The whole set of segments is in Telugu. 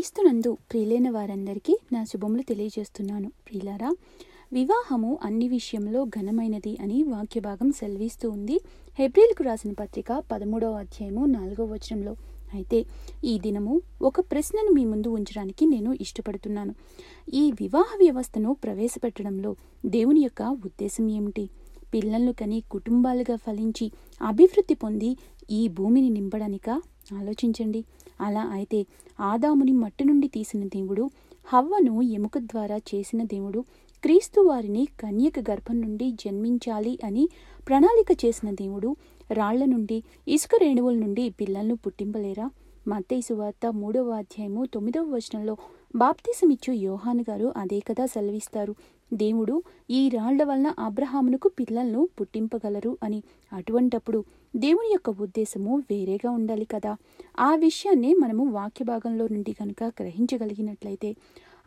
క్రీస్తునందు ప్రియులైన వారందరికీ నా శుభములు తెలియజేస్తున్నాను. ప్రియులారా వివాహము అన్ని విషయంలో ఘనమైనది అని వాక్య భాగం సెలవిస్తూ ఉంది. హెబ్రిల్కు రాసిన పత్రిక పదమూడవ అధ్యాయము నాలుగవ వచనంలో. అయితే ఈ దినము ఒక ప్రశ్నను మీ ముందు ఉంచడానికి నేను ఇష్టపడుతున్నాను. ఈ వివాహ వ్యవస్థను ప్రవేశపెట్టడంలో దేవుని యొక్క ఉద్దేశం ఏమిటి? పిల్లలను కని కుటుంబాలుగా ఫలించి అభివృద్ధి పొంది ఈ భూమిని నింపడానిక? ఆలోచించండి. అలా అయితే ఆదాముని మట్టి నుండి తీసిన దేవుడు హవ్వను ఎముక ద్వారా చేసిన దేవుడు క్రీస్తు వారిని కన్యక గర్భం నుండి జన్మించాలి అని ప్రణాళిక చేసిన దేవుడు రాళ్ళ నుండి ఇసుక రేణువుల నుండి పిల్లలను పుట్టింపలేరా? మత్తేసు వార్త మూడవ అధ్యాయము తొమ్మిదవ వచనంలో బాప్తిసమిచ్చు యోహాన్ గారు అదే కదా సెలవిస్తారు. దేవుడు ఈ రాళ్ళ వలన అబ్రహామునకు పిల్లలను పుట్టింపగలరు అని. అటువంటప్పుడు దేవుని యొక్క ఉద్దేశము వేరేగా ఉండాలి కదా. ఆ విషయాన్నే మనము వాక్య భాగంలో నుండి కనుక గ్రహించగలిగినట్లయితే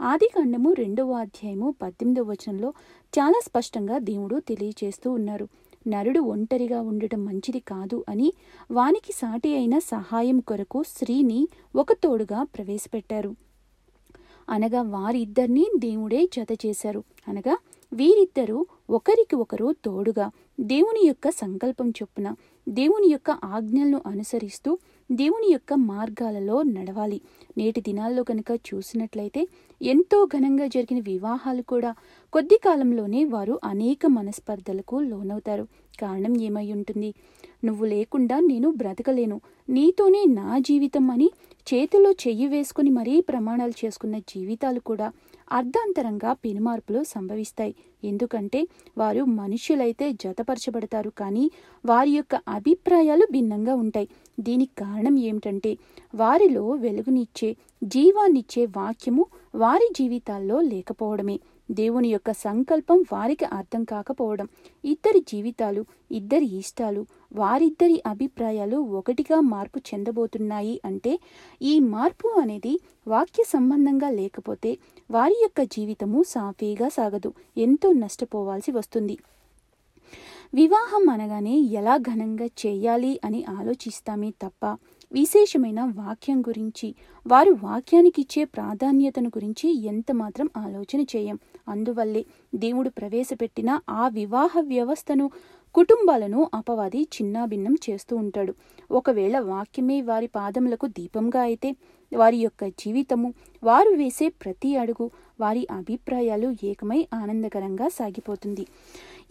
ఆది కాండము రెండవ అధ్యాయము పద్దెనిమిదవ వచనంలో చాలా స్పష్టంగా దేవుడు తెలియచేస్తూ ఉన్నారు. నరుడు ఒంటరిగా ఉండటం మంచిది కాదు అని వానికి సాటి అయిన సహాయం కొరకు స్త్రీని ఒక తోడుగా ప్రవేశపెట్టారు. అనగా వారిద్దరినీ దేవుడే జత చేశారు. అనగా వీరిద్దరూ ఒకరికి ఒకరు తోడుగా దేవుని యొక్క సంకల్పం చొప్పున దేవుని యొక్క ఆజ్ఞలను అనుసరిస్తూ దేవుని యొక్క మార్గాలలో నడవాలి. నేటి దినాల్లో కనుక చూసినట్లయితే ఎంతో ఘనంగా జరిగిన వివాహాలు కూడా కొద్ది కాలంలోనే వారు అనేక మనస్పర్ధలకు లోనవుతారు. కారణం ఏమై ఉంటుంది? నువ్వు లేకుండా నేను బ్రతకలేను. నీతోనే నా జీవితం అని చేతిలో చెయ్యి వేసుకుని మరీ ప్రమాణాలు చేసుకున్న జీవితాలు కూడా అర్ధాంతరంగా పెనుమార్పులు సంభవిస్తాయి. ఎందుకంటే వారు మనుష్యులైతే జతపరచబడతారు కానీ వారి యొక్క అభిప్రాయాలు భిన్నంగా ఉంటాయి. దీనికి కారణం ఏమిటంటే వారిలో వెలుగునిచ్చే జీవాన్నిచ్చే వాక్యము వారి జీవితాల్లో లేకపోవడమే. దేవుని యొక్క సంకల్పం వారికి అర్థం కాకపోవడం ఇద్దరి జీవితాలు ఇద్దరి ఇష్టాలు వారిద్దరి అభిప్రాయాలు ఒకటిగా మార్పు చెందబోతున్నాయి అంటే ఈ మార్పు అనేది వాక్య సంబంధంగా లేకపోతే వారి యొక్క జీవితము సాఫీగా సాగదు. ఎంతో నష్టపోవాల్సి వస్తుంది. వివాహం అనగానే ఎలా ఘనంగా చేయాలి అని ఆలోచిస్తామే తప్ప విశేషమైన వాక్యం గురించి వారు వాక్యానికి ఇచ్చే ప్రాధాన్యతను గురించి ఎంత మాత్రం ఆలోచన చేయం. అందువల్లే దేవుడు ప్రవేశపెట్టిన ఆ వివాహ వ్యవస్థను కుటుంబాలను అపవాది చిన్నాభిన్నం చేస్తూ ఉంటాడు. ఒకవేళ వాక్యమే వారి పాదములకు దీపంగా అయితే వారి యొక్క జీవితము వారు వేసే ప్రతి అడుగు వారి అభిప్రాయాలు ఏకమై ఆనందకరంగా సాగిపోతుంది.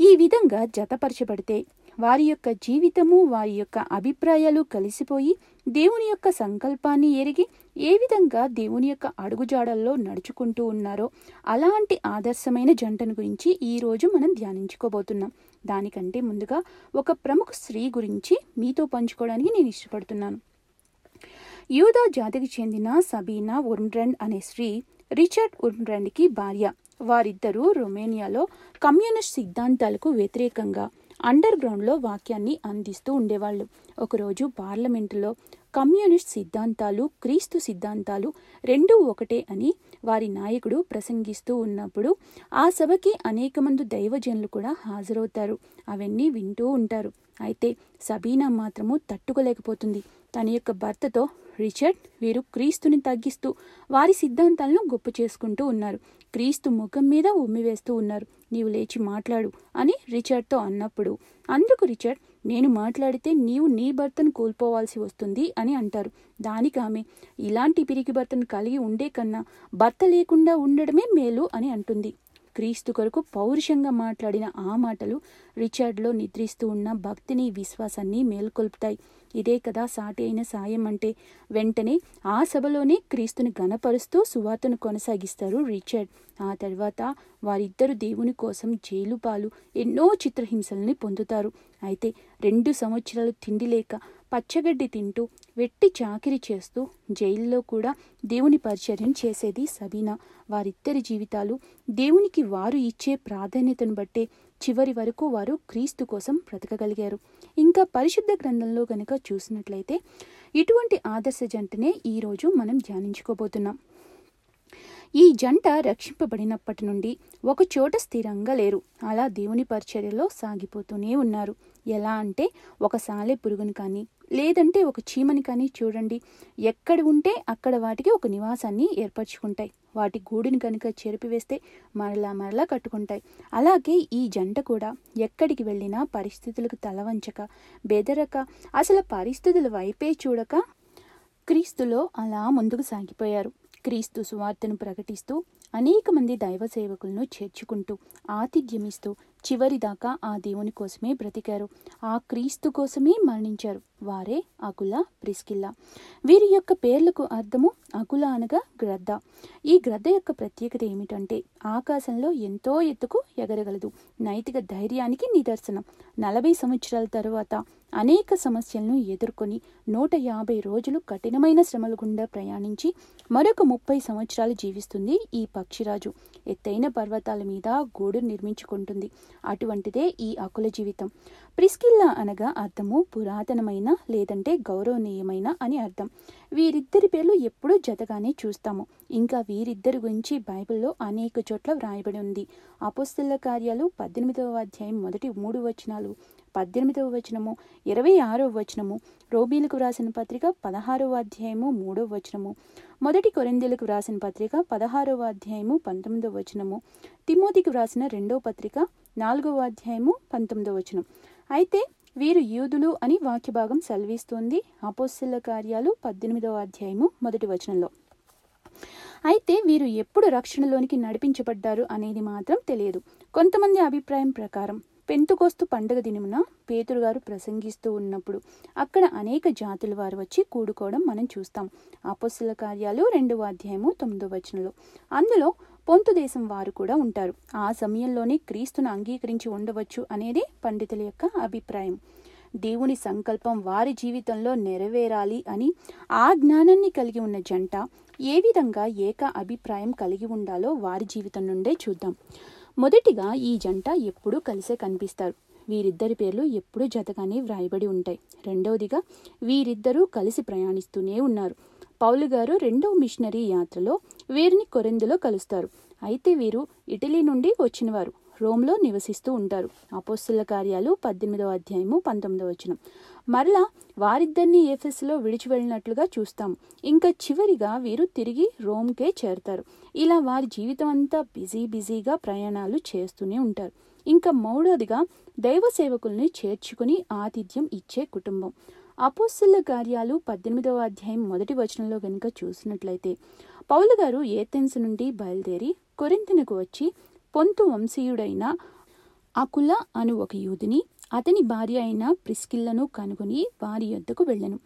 ఈ విధంగా జతపరచబడితే వారి యొక్క జీవితము వారి యొక్క అభిప్రాయాలు కలిసిపోయి దేవుని యొక్క సంకల్పాన్ని ఎరిగి ఏ విధంగా దేవుని యొక్క అడుగుజాడల్లో నడుచుకుంటూ ఉన్నారో అలాంటి ఆదర్శమైన జంటను గురించి ఈరోజు మనం ధ్యానించుకోబోతున్నాం. దానికంటే ముందుగా ఒక ప్రముఖ స్త్రీ గురించి మీతో పంచుకోవడానికి నేను ఇష్టపడుతున్నాను. యూదా జాతికి చెందిన సబీనా ఉర్మ్రెండ్ అనే స్త్రీ రిచర్డ్ ఉర్మ్రెండ్కి భార్య. వారిద్దరూ రొమేనియాలో కమ్యూనిస్ట్ సిద్ధాంతాలకు వ్యతిరేకంగా అండర్ గ్రౌండ్లో వాక్యాన్ని అందిస్తూ ఉండేవాళ్ళు. ఒకరోజు పార్లమెంటులో కమ్యూనిస్ట్ సిద్ధాంతాలు క్రీస్తు సిద్ధాంతాలు రెండూ ఒకటే అని వారి నాయకుడు ప్రసంగిస్తూ ఉన్నప్పుడు ఆ సభకి అనేక మంది దైవజనులు కూడా హాజరవుతారు. అవన్నీ వింటూ ఉంటారు. అయితే సబీనా మాత్రము తట్టుకోలేకపోతుంది. తన యొక్క భర్తతో రిచర్డ్ వీరు క్రీస్తుని తగ్గిస్తూ వారి సిద్ధాంతాలను గొప్ప చేసుకుంటూ ఉన్నారు. క్రీస్తు ముఖం మీద ఉమ్మివేస్తూ ఉన్నారు. నీవు లేచి మాట్లాడు అని రిచర్డ్తో అన్నప్పుడు అందుకు రిచర్డ్ నేను మాట్లాడితే నీవు నీ భర్తను కోల్పోవాల్సి వస్తుంది అని అంటారు. దానికి ఆమె ఇలాంటి పిరికి భర్తను కలిగి ఉండే కన్నా భర్త లేకుండా ఉండడమే మేలు అని అంటుంది. క్రీస్తు కొరకు పౌరుషంగా మాట్లాడిన ఆ మాటలు రిచర్డ్లో నిద్రిస్తూ ఉన్న భక్తిని విశ్వాసాన్ని మేల్కొల్పుతాయి. ఇదే కదా సాటి అయిన సాయం అంటే. వెంటనే ఆ సభలోనే క్రీస్తుని గనపరుస్తూ సువార్తను కొనసాగిస్తారు రిచర్డ్. ఆ తర్వాత వారిద్దరు దేవుని కోసం జైలు పాలు ఎన్నో చిత్రహింసల్ని పొందుతారు. అయితే రెండు సంవత్సరాలు తిండి లేక పచ్చగడ్డి తింటూ వెట్టి చాకిరి చేస్తూ జైల్లో కూడా దేవుని పరిచర్యం చేసేది సబీనా. వారిద్దరి జీవితాలు దేవునికి వారు ఇచ్చే ప్రాధాన్యతను బట్టే చివరి వరకు వారు క్రీస్తు కోసం బ్రతకగలిగారు. ఇంకా పరిశుద్ధ గ్రంథంలో గనక చూసినట్లయితే ఇటువంటి ఆదర్శ జంటనే ఈరోజు మనం ధ్యానించుకోబోతున్నాం. ఈ జంట రక్షింపబడినప్పటి నుండి ఒక చోట స్థిరంగా లేరు. అలా దేవుని పరిచర్యలో సాగిపోతూనే ఉన్నారు. ఎలా అంటే ఒక సాలె పురుగును కానీ లేదంటే ఒక చీమని కానీ చూడండి. ఎక్కడ ఉంటే అక్కడ వాటికి ఒక నివాసాన్ని ఏర్పరచుకుంటాయి. వాటి గూడుని కనుక చెరిపివేస్తే మరలా మరలా కట్టుకుంటాయి. అలాగే ఈ జంట కూడా ఎక్కడికి వెళ్ళినా పరిస్థితులకు తలవంచక బెదరక అసలు పరిస్థితుల వైపే చూడక క్రీస్తులో అలా ముందుకు సాగిపోయారు. క్రీస్తు సువార్తను ప్రకటిస్తూ అనేక మంది దైవ సేవకులను చేర్చుకుంటూ ఆతిథ్యమిస్తూ చివరిదాకా ఆ దేవుని కోసమే బ్రతికారు. ఆ క్రీస్తు కోసమే మరణించారు. వారే అకుల ప్రిస్కిల్లా. వీరి యొక్క పేర్లకు అర్థము అకుల అనగా గ్రద్ద. ఈ గ్రద్ద యొక్క ప్రత్యేకత ఏమిటంటే ఆకాశంలో ఎంతో ఎత్తుకు ఎగరగలదు. నైతిక ధైర్యానికి నిదర్శనం. నలభై సంవత్సరాల తరువాత అనేక సమస్యలను ఎదుర్కొని నూట యాభై రోజులు కఠినమైన శ్రమల గుండా ప్రయాణించి మరొక ముప్పై సంవత్సరాలు జీవిస్తుంది ఈ పక్షిరాజు. ఎత్తైన పర్వతాల మీద గూడు నిర్మించుకుంటుంది. అటువంటిదే ఈ అకుల జీవితం. ప్రిస్కిల్లా అనగా అర్థము పురాతనమైన లేదంటే గౌరవనీయమైన అని అర్థం. వీరిద్దరి పేర్లు ఎప్పుడూ జతగానే చూస్తాము. ఇంకా వీరిద్దరి గురించి బైబిల్లో అనేక చోట్ల వ్రాయబడి ఉంది. అపోస్తుల కార్యాలు పద్దెనిమిదవ అధ్యాయం మొదటి మూడు వచనాలు. పద్దెనిమిదవ వచనము ఇరవై ఆరవ వచనము రోబీలకు వ్రాసిన పత్రిక పదహారవ అధ్యాయము మూడవ వచనము మొదటి కొరిందీలకు వ్రాసిన పత్రిక పదహారవ అధ్యాయము పంతొమ్మిదవ వచనము తిమోతికి వ్రాసిన రెండవ పత్రిక నాలుగవ అధ్యాయము పంతొమ్మిదవ వచనం. అయితే వీరు యూదులు అని వాక్యభాగం సెలవిస్తోంది అపోస్సుల కార్యాలు పద్దెనిమిదవ అధ్యాయము మొదటి వచనంలో. అయితే వీరు ఎప్పుడు రక్షణలోనికి నడిపించబడ్డారు అనేది మాత్రం తెలియదు. కొంతమంది అభిప్రాయం ప్రకారం పెంతుకోస్తు పండుగ దినమున పేతురు గారు ప్రసంగిస్తూ ఉన్నప్పుడు అక్కడ అనేక జాతుల వారు వచ్చి కూడుకోవడం మనం చూస్తాం. అపస్సుల కార్యాలు రెండవ అధ్యాయము తొమ్మిదో వచనంలో. అందులో పొంతు దేశం వారు కూడా ఉంటారు. ఆ సమయంలోనే క్రీస్తును అంగీకరించి ఉండవచ్చు అనేది పండితుల యొక్క అభిప్రాయం. దేవుని సంకల్పం వారి జీవితంలో నెరవేరాలి అని ఆ జ్ఞానాన్ని కలిగి ఉన్న జంట ఏ విధంగా ఏక అభిప్రాయం కలిగి ఉండాలో వారి జీవితం నుండే చూద్దాం. మొదటిగా ఈ జంట ఎప్పుడూ కలిసే కనిపిస్తారు. వీరిద్దరి పేర్లు ఎప్పుడూ జతగానే వ్రాయబడి ఉంటాయి. రెండవదిగా వీరిద్దరూ కలిసి ప్రయాణిస్తూనే ఉన్నారు. పౌలు గారు రెండవ మిషనరీ యాత్రలో వీరిని కొరెందులో కలుస్తారు. అయితే వీరు ఇటలీ నుండి వచ్చినవారు. రోమ్లో నివసిస్తూ ఉంటారు. అపోస్తుల కార్యాలు పద్దెనిమిదవ అధ్యాయము పంతొమ్మిదవ వచనం. మరలా వారిద్దరిని ఏఫెస్లో విడిచి వెళ్ళినట్లుగా చూస్తాం. ఇంకా చివరిగా వీరు తిరిగి రోమ్కే చేరతారు. ఇలా వారి జీవితం అంతా బిజీ బిజీగా ప్రయాణాలు చేస్తూనే ఉంటారు. ఇంకా మూడోదిగా దైవ సేవకుల్ని చేర్చుకుని ఆతిథ్యం ఇచ్చే కుటుంబం. అపోస్తుల కార్యాలు పద్దెనిమిదవ అధ్యాయం మొదటి వచనంలో గనుక చూసినట్లయితే పౌలు గారు ఏథెన్స్ నుండి బయలుదేరి కొరింతనకు వచ్చి పొంతు వంశీయుడైన అకుల అను ఒక యూదిని అతని భార్య అయిన ప్రిస్కిల్లను కనుగొని వారి యొద్దకు వెళ్ళను.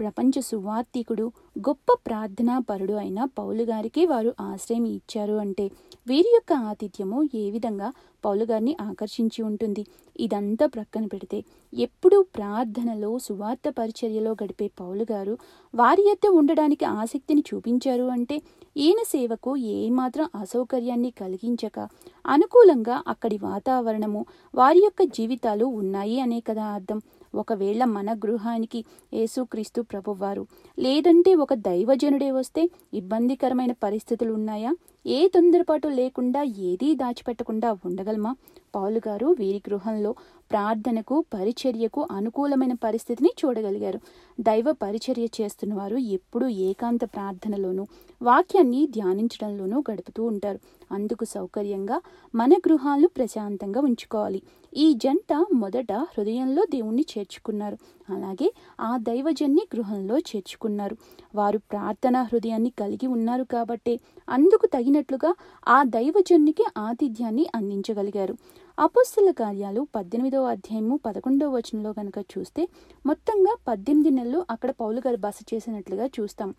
ప్రపంచ సువార్థికుడు గొప్ప ప్రార్థనా పరుడు అయిన పౌలు గారికి వారు ఆశ్రయం ఇచ్చారు అంటే వీరి యొక్క ఆతిథ్యము ఏ విధంగా పౌలు గారిని ఆకర్షించి ఉంటుంది? ఇదంతా ప్రక్కన పెడితే ఎప్పుడూ ప్రార్థనలో సువార్త పరిచర్యలో గడిపే పౌలు గారు వారి యొద్ద ఉండడానికి ఆసక్తిని చూపించారు అంటే ఈయన సేవకు ఏమాత్రం అసౌకర్యాన్ని కలిగించక అనుకూలంగా అక్కడి వాతావరణము వారి యొక్క జీవితాలు ఉన్నాయి అనే కదా అర్థం. ఒకవేళ మన గృహానికి యేసుక్రీస్తు ప్రభువారు లేదంటే ఒక దైవజనుడే వస్తే ఇబ్బందికరమైన పరిస్థితులు ఉన్నాయా? ఏ తొందరపాటు లేకుండా ఏదీ దాచిపెట్టకుండా ఉండగలమా? పౌలు గారు వీరి గృహంలో ప్రార్థనకు పరిచర్యకు అనుకూలమైన పరిస్థితిని చూడగలిగారు. దైవ పరిచర్య చేస్తున్నవారు ఎప్పుడూ ఏకాంత ప్రార్థనలోనూ వాక్యాన్ని ధ్యానించడంలోనూ గడుపుతూ ఉంటారు. అందుకు సౌకర్యంగా మన గృహాలను ప్రశాంతంగా ఉంచుకోవాలి. ఈ జంట మొదట హృదయంలో దేవుణ్ణి చేర్చుకున్నారు. అలాగే ఆ దైవజన్ని గృహంలో చేర్చుకున్నారు. వారు ప్రార్థనా హృదయాన్ని కలిగి ఉన్నారు కాబట్టే అందుకు తగిన అడిగినట్లుగా ఆ దైవజన్నికి ఆతిథ్యాన్ని అందించగలిగారు. అపోస్తుల కార్యాలు పద్దెనిమిదవ అధ్యాయము పదకొండవ వచనంలో కనుక చూస్తే మొత్తంగా పద్దెనిమిది నెలలు అక్కడ పౌలు గారు బస చేసినట్లుగా చూస్తాం.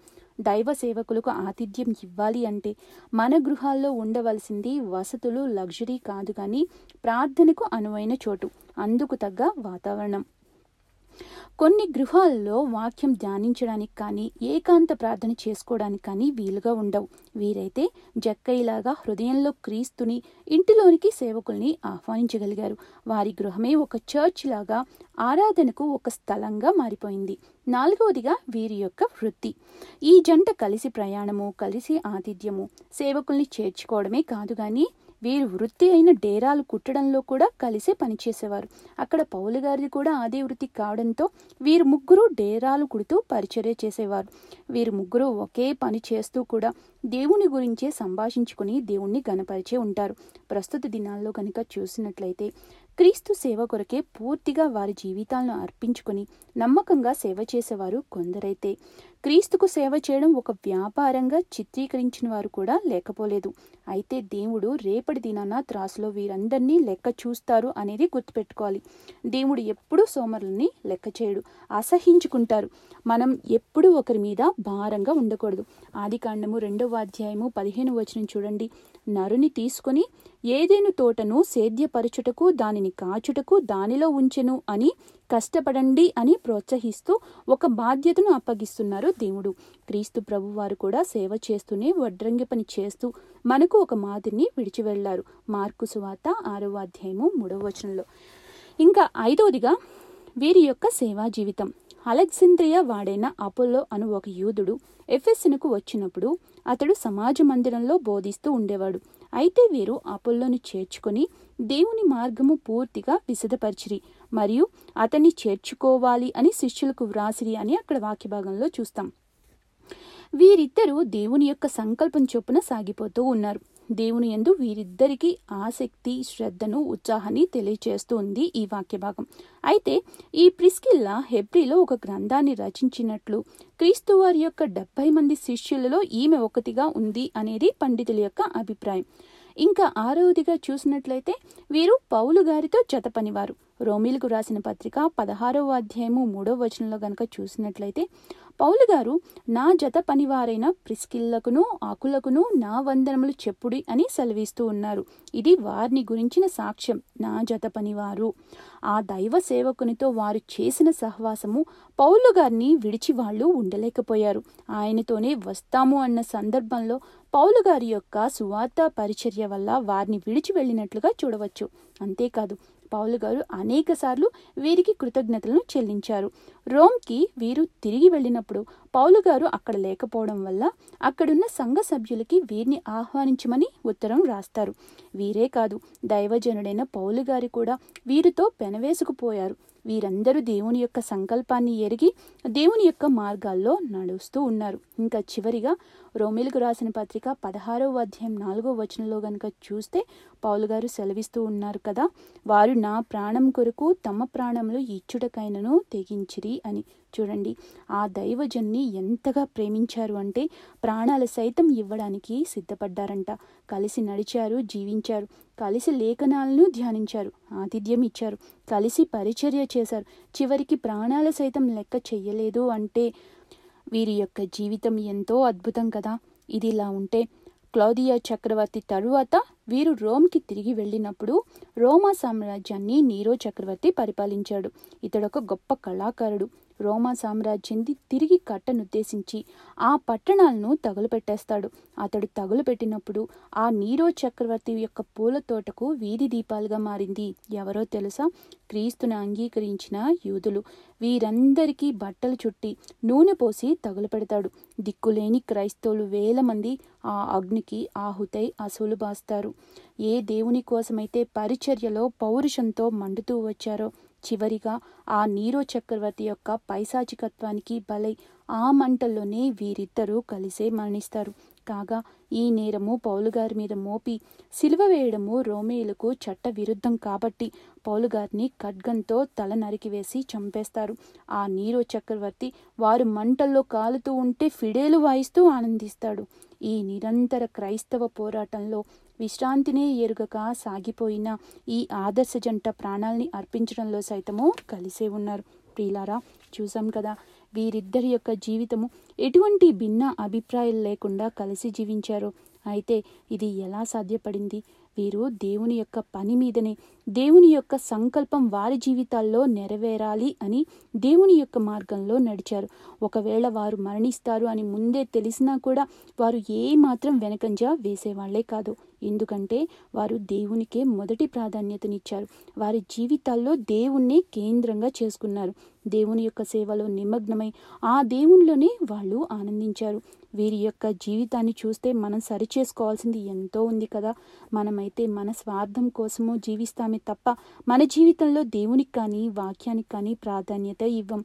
దైవ సేవకులకు ఆతిథ్యం ఇవ్వాలి అంటే మన గృహాల్లో ఉండవలసింది వసతులు లగ్జరీ కాదు కానీ ప్రార్థనకు అనువైన చోటు అందుకు తగ్గ వాతావరణం. కొన్ని గృహాల్లో వాక్యం ధ్యానించడానికి కానీ ఏకాంత ప్రార్థన చేసుకోవడానికి కానీ వీలుగా ఉండవు. వీరైతే జక్కయ్యలాగా హృదయంలో క్రీస్తుని ఇంటిలోనికి సేవకుల్ని ఆహ్వానించగలిగారు. వారి గృహమే ఒక చర్చ్ లాగా ఆరాధనకు ఒక స్థలంగా మారిపోయింది. నాలుగవదిగా వీరి యొక్క వృత్తి. ఈ జంట కలిసి ప్రయాణము కలిసి ఆతిథ్యము సేవకుల్ని చేర్చుకోవడమే కాదు కానీ వీరు వృత్తి అయిన డేరాలు కుట్టడంలో కూడా కలిసి పనిచేసేవారు. అక్కడ పౌలు గారిది కూడా అదే వృత్తి కావడంతో వీరు ముగ్గురు డేరాలు కుడుతూ పరిచర్య చేసేవారు. వీరు ముగ్గురు ఒకే పని చేస్తూ కూడా దేవుని గురించే సంభాషించుకుని దేవుణ్ణి గనపరిచే ఉంటారు. ప్రస్తుత దినాల్లో కనుక చూసినట్లయితే క్రీస్తు సేవ కొరకే పూర్తిగా వారి జీవితాలను అర్పించుకొని నమ్మకంగా సేవ చేసేవారు కొందరైతే. క్రీస్తుకు సేవ చేయడం ఒక వ్యాపారంగా చిత్రీకరించిన వారు కూడా లేకపోలేదు. అయితే దేవుడు రేపటి దినాన త్రాసులో వీరందరినీ లెక్క చూస్తారు అనేది గుర్తుపెట్టుకోవాలి. దేవుడు ఎప్పుడూ సోమరుల్ని లెక్క చేయడు అసహించుకుంటారు. మనం ఎప్పుడూ ఒకరి మీద భారంగా ఉండకూడదు. ఆది కాండము రెండవ అధ్యాయము పదిహేను వచనం చూడండి. నరుని తీసుకొని ఏదేను తోటను సేద్యపరచుటకు దానిని కాచుటకు దానిలో ఉంచెను అని కష్టపడండి అని ప్రోత్సహిస్తూ ఒక బాధ్యతను అప్పగిస్తున్నారు దేవుడు. క్రీస్తు ప్రభు వారు కూడా సేవ చేస్తూనే వడ్రంగి పని చేస్తూ మనకు ఒక మాదిరిని విడిచి వెళ్ళారు మార్కు సువార్త ఆరవ అధ్యాయము మూడవ వచనంలో. ఇంకా ఐదవదిగా వీరి యొక్క సేవా జీవితం. అలెగ్జాంద్రియా వాడైన అపోలో అను ఒక యూదుడు ఎఫెస్సునకు వచ్చినప్పుడు అతడు సమాజ మందిరంలో బోధిస్తూ ఉండేవాడు. అయితే వీరు అపోల్లోను చేర్చుకొని దేవుని మార్గము పూర్తిగా విశదపరిచిరి మరియు అతన్ని చేర్చుకోవాలి అని శిష్యులకు వ్రాసిరి అని అక్కడ వాక్య భాగంలో చూస్తాం. వీరిద్దరూ దేవుని యొక్క సంకల్పం చొప్పున సాగిపోతూ ఉన్నారు. దేవుని యందు వీరిద్దరికీ ఆసక్తి శ్రద్ధను ఉత్సాహాన్ని తెలియచేస్తుంది ఈ వాక్య భాగం అయితే ఈ ప్రిస్కిల్లా హెబ్రిలో ఒక గ్రంథాన్ని రచించినట్లు క్రీస్తు వారి యొక్క డెబ్బై మంది శిష్యులలో ఈమె ఒకటిగా ఉంది అనేది పండితుల యొక్క అభిప్రాయం. ఇంకా ఆరవదిగా చూసినట్లయితే వీరు పౌలు గారితో జతపనివారు. రోమిలకు రాసిన పత్రిక పదహారవ అధ్యాయము మూడవ వచనంలో గనక చూసినట్లయితే పౌలు గారు నా జత పనివారైన ప్రిస్కిల్లకును ఆకులకును నా వందనములు చెప్పుడి అని సెలవిస్తూ ఉన్నారు. ఇది వారిని గురించిన సాక్ష్యం. నా జత పనివారు. ఆ దైవ సేవకునితో వారు చేసిన సహవాసము పౌలు గారిని విడిచి వాళ్ళు ఉండలేకపోయారు. ఆయనతోనే వస్తాము అన్న సందర్భంలో పౌలు గారి యొక్క సువార్త పరిచర్య వల్ల వారిని విడిచి వెళ్ళినట్లుగా చూడవచ్చు. అంతేకాదు పౌలు గారు అనేక సార్లు వీరికి కృతజ్ఞతలను చెల్లించారు. రోమ్కి వీరు తిరిగి వెళ్ళినప్పుడు పౌలు గారు అక్కడ లేకపోవడం వల్ల అక్కడున్న సంఘ సభ్యులకి వీరిని ఆహ్వానించమని ఉత్తరం రాస్తారు. వీరే కాదు దైవజనుడైన పౌలు గారి కూడా వీరితో పెనవేసుకుపోయారు. వీరందరూ దేవుని యొక్క సంకల్పాన్ని ఎరిగి దేవుని యొక్క మార్గాల్లో నడుస్తూ ఉన్నారు. ఇంకా చివరిగా రోమిలకు రాసిన పత్రిక పదహారవ అధ్యాయం నాలుగో వచనంలో గనుక చూస్తే పౌలు గారు సెలవిస్తూ ఉన్నారు కదా వారు నా ప్రాణం కొరకు తమ ప్రాణములు ఇచ్చుటకైనను తెగించిరి అని. చూడండి. ఆ దైవజన్ని ఎంతగా ప్రేమించారు అంటే ప్రాణాలు సైతం ఇవ్వడానికి సిద్ధపడ్డారంట. కలిసి నడిచారు జీవించారు. కలిసి లేఖనాలను ధ్యానించారు ఆతిథ్యం ఇచ్చారు. కలిసి పరిచర్య చేశారు. చివరికి ప్రాణాలు సైతం లెక్క చెయ్యలేదు అంటే వీరి యొక్క జీవితం ఎంతో అద్భుతం కదా. ఇది ఇలా ఉంటే క్లౌదియా చక్రవర్తి తరువాత వీరు రోమ్కి తిరిగి వెళ్ళినప్పుడు రోమా సామ్రాజ్యాన్ని నీరో చక్రవర్తి పరిపాలించాడు. ఇతడొక గొప్ప కళాకారుడు. రోమా సామ్రాజ్యాన్ని తిరిగి కట్టనుద్దేశించి ఆ పట్టణాలను తగులుపెట్టేస్తాడు. అతడు తగులుపెట్టినప్పుడు ఆ నీరో చక్రవర్తి యొక్క పూల తోటకు వీధి దీపాలుగా మారింది. ఎవరో తెలుసా? క్రీస్తును అంగీకరించిన యూదులు. వీరందరికీ బట్టలు చుట్టి నూనె పోసి తగులు పెడతాడు దిక్కులేని క్రైస్తవులు వేల మంది ఆ అగ్నికి ఆహుతై అసూలు బాస్తారు. ఏ దేవుని కోసమైతే పరిచర్యలో పౌరుషంతో మండుతూ వచ్చారో చివరిగా ఆ నీరో చక్రవర్తి యొక్క పైశాచికత్వానికి బలై ఆ మంటల్లోనే వీరిద్దరూ కలిసే మరణిస్తారు. కాగా ఈ నేరము పౌలుగారి మీద మోపి సిలువ వేయడము రోమేయులకు చట్ట విరుద్ధం కాబట్టి పౌలుగారిని ఖడ్గంతో తల నరికివేసి చంపేస్తారు. ఆ నీరో చక్రవర్తి వారు మంటల్లో కాలుతూ ఉంటే ఫిడేలు వాయిస్తూ ఆనందిస్తాడు. ఈ నిరంతర క్రైస్తవ పోరాటంలో విశ్రాంతినే ఎరుగక సాగిపోయిన ఈ ఆదర్శ జంట ప్రాణాల్ని అర్పించడంలో సైతము కలిసే ఉన్నారు. ప్రియులారా చూసాం కదా వీరిద్దరి యొక్క జీవితము ఎటువంటి భిన్న అభిప్రాయాలు లేకుండా కలిసి జీవించారు. అయితే ఇది ఎలా సాధ్యపడింది? వీరు దేవుని యొక్క పని మీదనే. దేవుని యొక్క సంకల్పం వారి జీవితాల్లో నెరవేరాలి అని దేవుని యొక్క మార్గంలో నడిచారు. ఒకవేళ వారు మరణిస్తారు అని ముందే తెలిసినా కూడా వారు ఏ మాత్రం వెనకంజ వేసేవాళ్ళే కాదు. ఎందుకంటే వారు దేవునికే మొదటి ప్రాధాన్యతనిచ్చారు. వారి జీవితాల్లో దేవుణ్ణి కేంద్రంగా చేసుకున్నారు. దేవుని యొక్క సేవలో నిమగ్నమై ఆ దేవునిలోనే వాళ్ళు ఆనందించారు. వీరి యొక్క జీవితాన్ని చూస్తే మనం సరిచేసుకోవాల్సింది ఎంతో ఉంది కదా. మనమైతే మన స్వార్థం కోసము జీవిస్తామే తప్ప మన జీవితంలో దేవునికి కానీ వాక్యానికి కానీ ప్రాధాన్యత ఇవ్వం.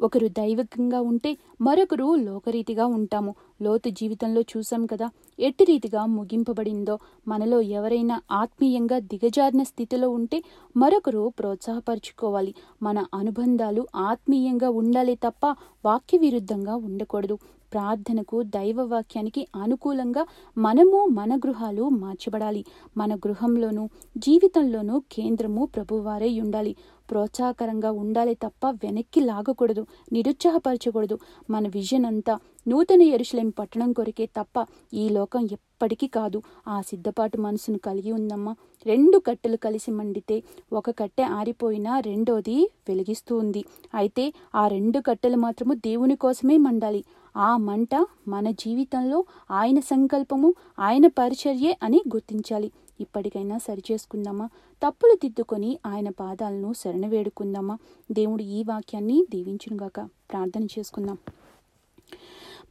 ఒకరు దైవికంగా ఉంటే మరొకరు లోకరీతిగా ఉంటాము. లోతు జీవితంలో చూసాం కదా ఎట్టి రీతిగా ముగింపబడిందో. మనలో ఎవరైనా ఆత్మీయంగా దిగజారిన స్థితిలో ఉంటే మరొకరు ప్రోత్సాహపరుచుకోవాలి. మన అనుబంధాలు ఆత్మీయంగా ఉండాలి తప్ప వాక్య విరుద్ధంగా ఉండకూడదు. ప్రార్థనకు దైవ వాక్యానికి అనుకూలంగా మనము మన గృహాలు మార్చబడాలి. మన గృహంలోనూ జీవితంలోనూ కేంద్రము ప్రభువారే ఉండాలి. ప్రోత్సాహకరంగా ఉండాలి తప్ప వెనక్కి లాగకూడదు నిరుత్సాహపరచకూడదు. మన విజన్ అంతా నూతన ఎరుశలేం పట్టణం కొరికే తప్ప ఈ లోకం ఎప్పటికీ కాదు. ఆ సిద్ధపాటు మనసును కలిగి ఉందమ్మా. రెండు కట్టెలు కలిసి మండితే ఒక కట్టె ఆరిపోయినా రెండోది వెలిగిస్తూ ఉంది. అయితే ఆ రెండు కట్టెలు మాత్రము దేవుని కోసమే మండాలి. ఆ మంట మన జీవితంలో ఆయన సంకల్పము ఆయన పరిచర్యే అని గుర్తించాలి. ఇప్పటికైనా సరిచేసుకుందామా? తప్పులు దిద్దుకొని ఆయన పాదాలను శరణ వేడుకుందామా? దేవుడు ఈ వాక్యాన్ని దీవించునుగాక ప్రార్థన చేసుకుందాం.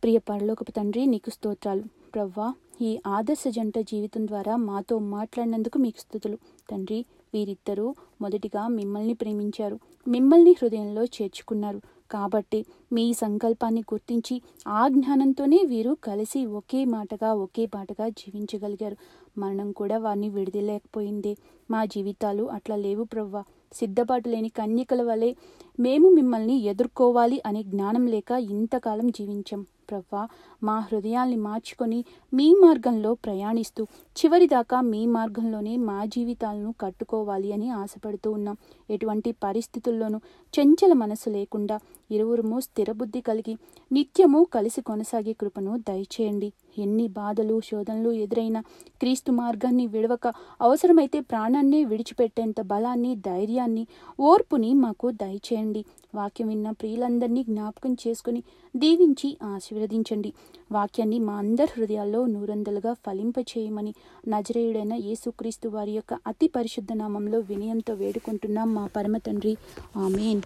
ప్రియ పరలోకపు తండ్రి నీకు స్తోత్రాలు. ప్రవ్వా ఈ ఆదర్శ జంట జీవితం ద్వారా మాతో మాట్లాడినందుకు మీకు స్థుతులు. తండ్రి వీరిద్దరూ మొదటిగా మిమ్మల్ని ప్రేమించారు. మిమ్మల్ని హృదయంలో చేర్చుకున్నారు. కాబట్టి మీ సంకల్పాన్ని గుర్తించి ఆ జ్ఞానంతోనే వీరు కలిసి ఒకే మాటగా ఒకే పాటగా జీవించగలిగారు. మరణం కూడా వారిని విడిదలేకపోయింది మా జీవితాలు అట్లా లేవు ప్రవ్వా. సిద్ధపాటు లేని కన్యకల వలె మేము మిమ్మల్ని ఎదుర్కోవాలి అనే జ్ఞానం లేక ఇంతకాలం జీవించాం. ప్రవ్వా మా హృదయాల్ని మార్చుకొని మీ మార్గంలో ప్రయాణిస్తూ చివరిదాకా మీ మార్గంలోనే మా జీవితాలను కట్టుకోవాలి అని ఆశపడుతూ ఉన్నాం. ఎటువంటి పరిస్థితుల్లోనూ చెంచల మనసు లేకుండా ఇరువురుము స్థిరబుద్ధి కలిగి నిత్యము కలిసి కొనసాగే కృపను దయచేయండి. ఎన్ని బాధలు శోధనలు ఎదురైనా క్రీస్తు మార్గాన్ని విడవక అవసరమైతే ప్రాణాన్ని విడిచిపెట్టేంత బలాన్ని ధైర్యాన్ని ఓర్పుని మాకు దయచేయండి. వాక్యం విన్న ప్రియులందరినీ జ్ఞాపకం చేసుకుని దీవించి ఆశీర్వదించండి. వాక్యాన్ని మా అందరి హృదయాల్లో నూరందలుగా ఫలింపచేయమని నజరేయుడైన యేసుక్రీస్తు వారి యొక్క అతి పరిశుద్ధ నామంలో వినయంతో వేడుకుంటున్నాం మా పరమ తండ్రి. ఆమెన్.